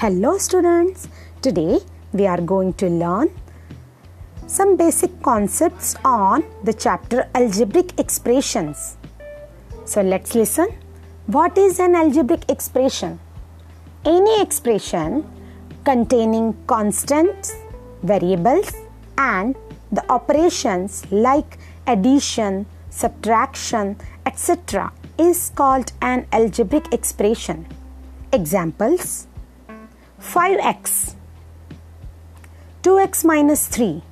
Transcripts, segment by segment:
Hello students, today we are going to learn some basic concepts on the chapter algebraic expressions. So let's listen. What is an algebraic expression? Any expression containing constants, variables and the operations like addition, subtraction, etc. is called an algebraic expression. Examples 5x 2x minus 3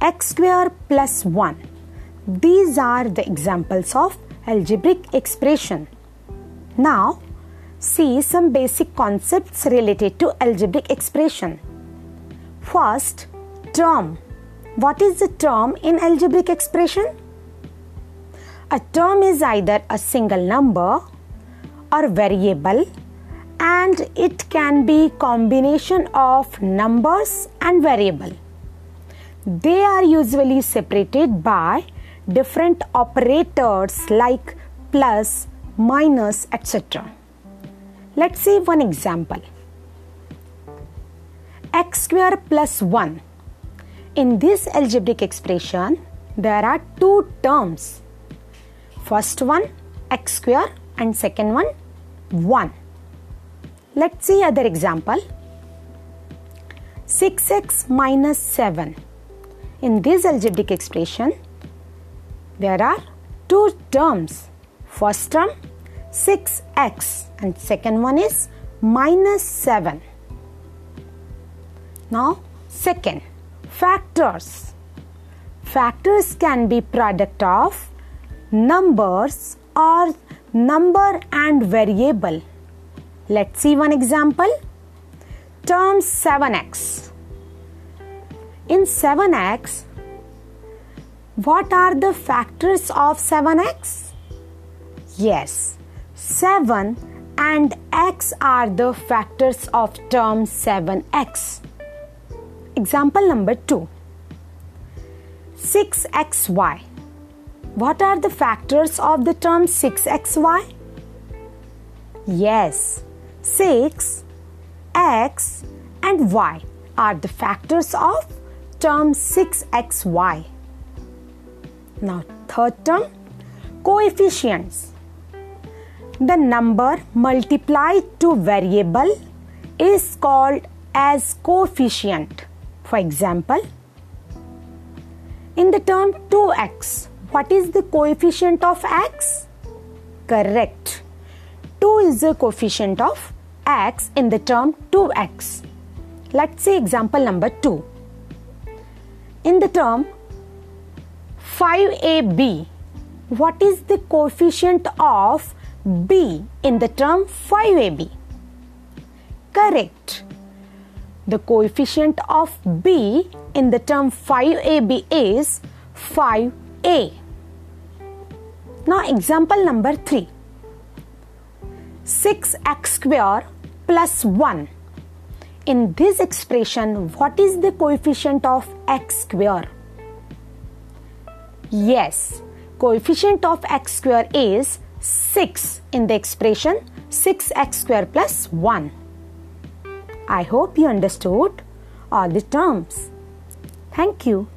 x square plus 1 these are the examples of algebraic expression. Now see some basic concepts related to algebraic expression. First term. What is the term in algebraic expression? A term is either a single number or variable and it can be combination of numbers and variable. They are usually separated by different operators like plus, minus, etc. Let's see one example. x square plus 1. In this algebraic expression, there are two terms. First one x square and second one 1. Let's see other example. 6x minus 7. In this algebraic expression, there are two terms. First term 6x and second one is minus 7. Now, second, factors. Factors can be product of numbers or number and variable Let's see one example. Term 7x. In 7x, what are the factors of 7x? Yes, 7 and x are the factors of term 7x. Example number 2. 6xy. What are the factors of the term 6xy? Yes, 6, x and y are the factors of term 6xy. Now third term coefficients. The number multiplied to variable is called as coefficient. For example, in the term 2x, what is the coefficient of x? Correct. 2 is the coefficient of x in the term 2x. Let's see example number 2. In the term 5ab, what is the coefficient of b in the term 5ab? Correct. The coefficient of b in the term 5ab is 5a. Now example number 3. 6x square plus 1. In this expression, what is the coefficient of x square? Yes, coefficient of x square is 6 in the expression 6x square plus 1. I hope you understood all the terms. Thank you.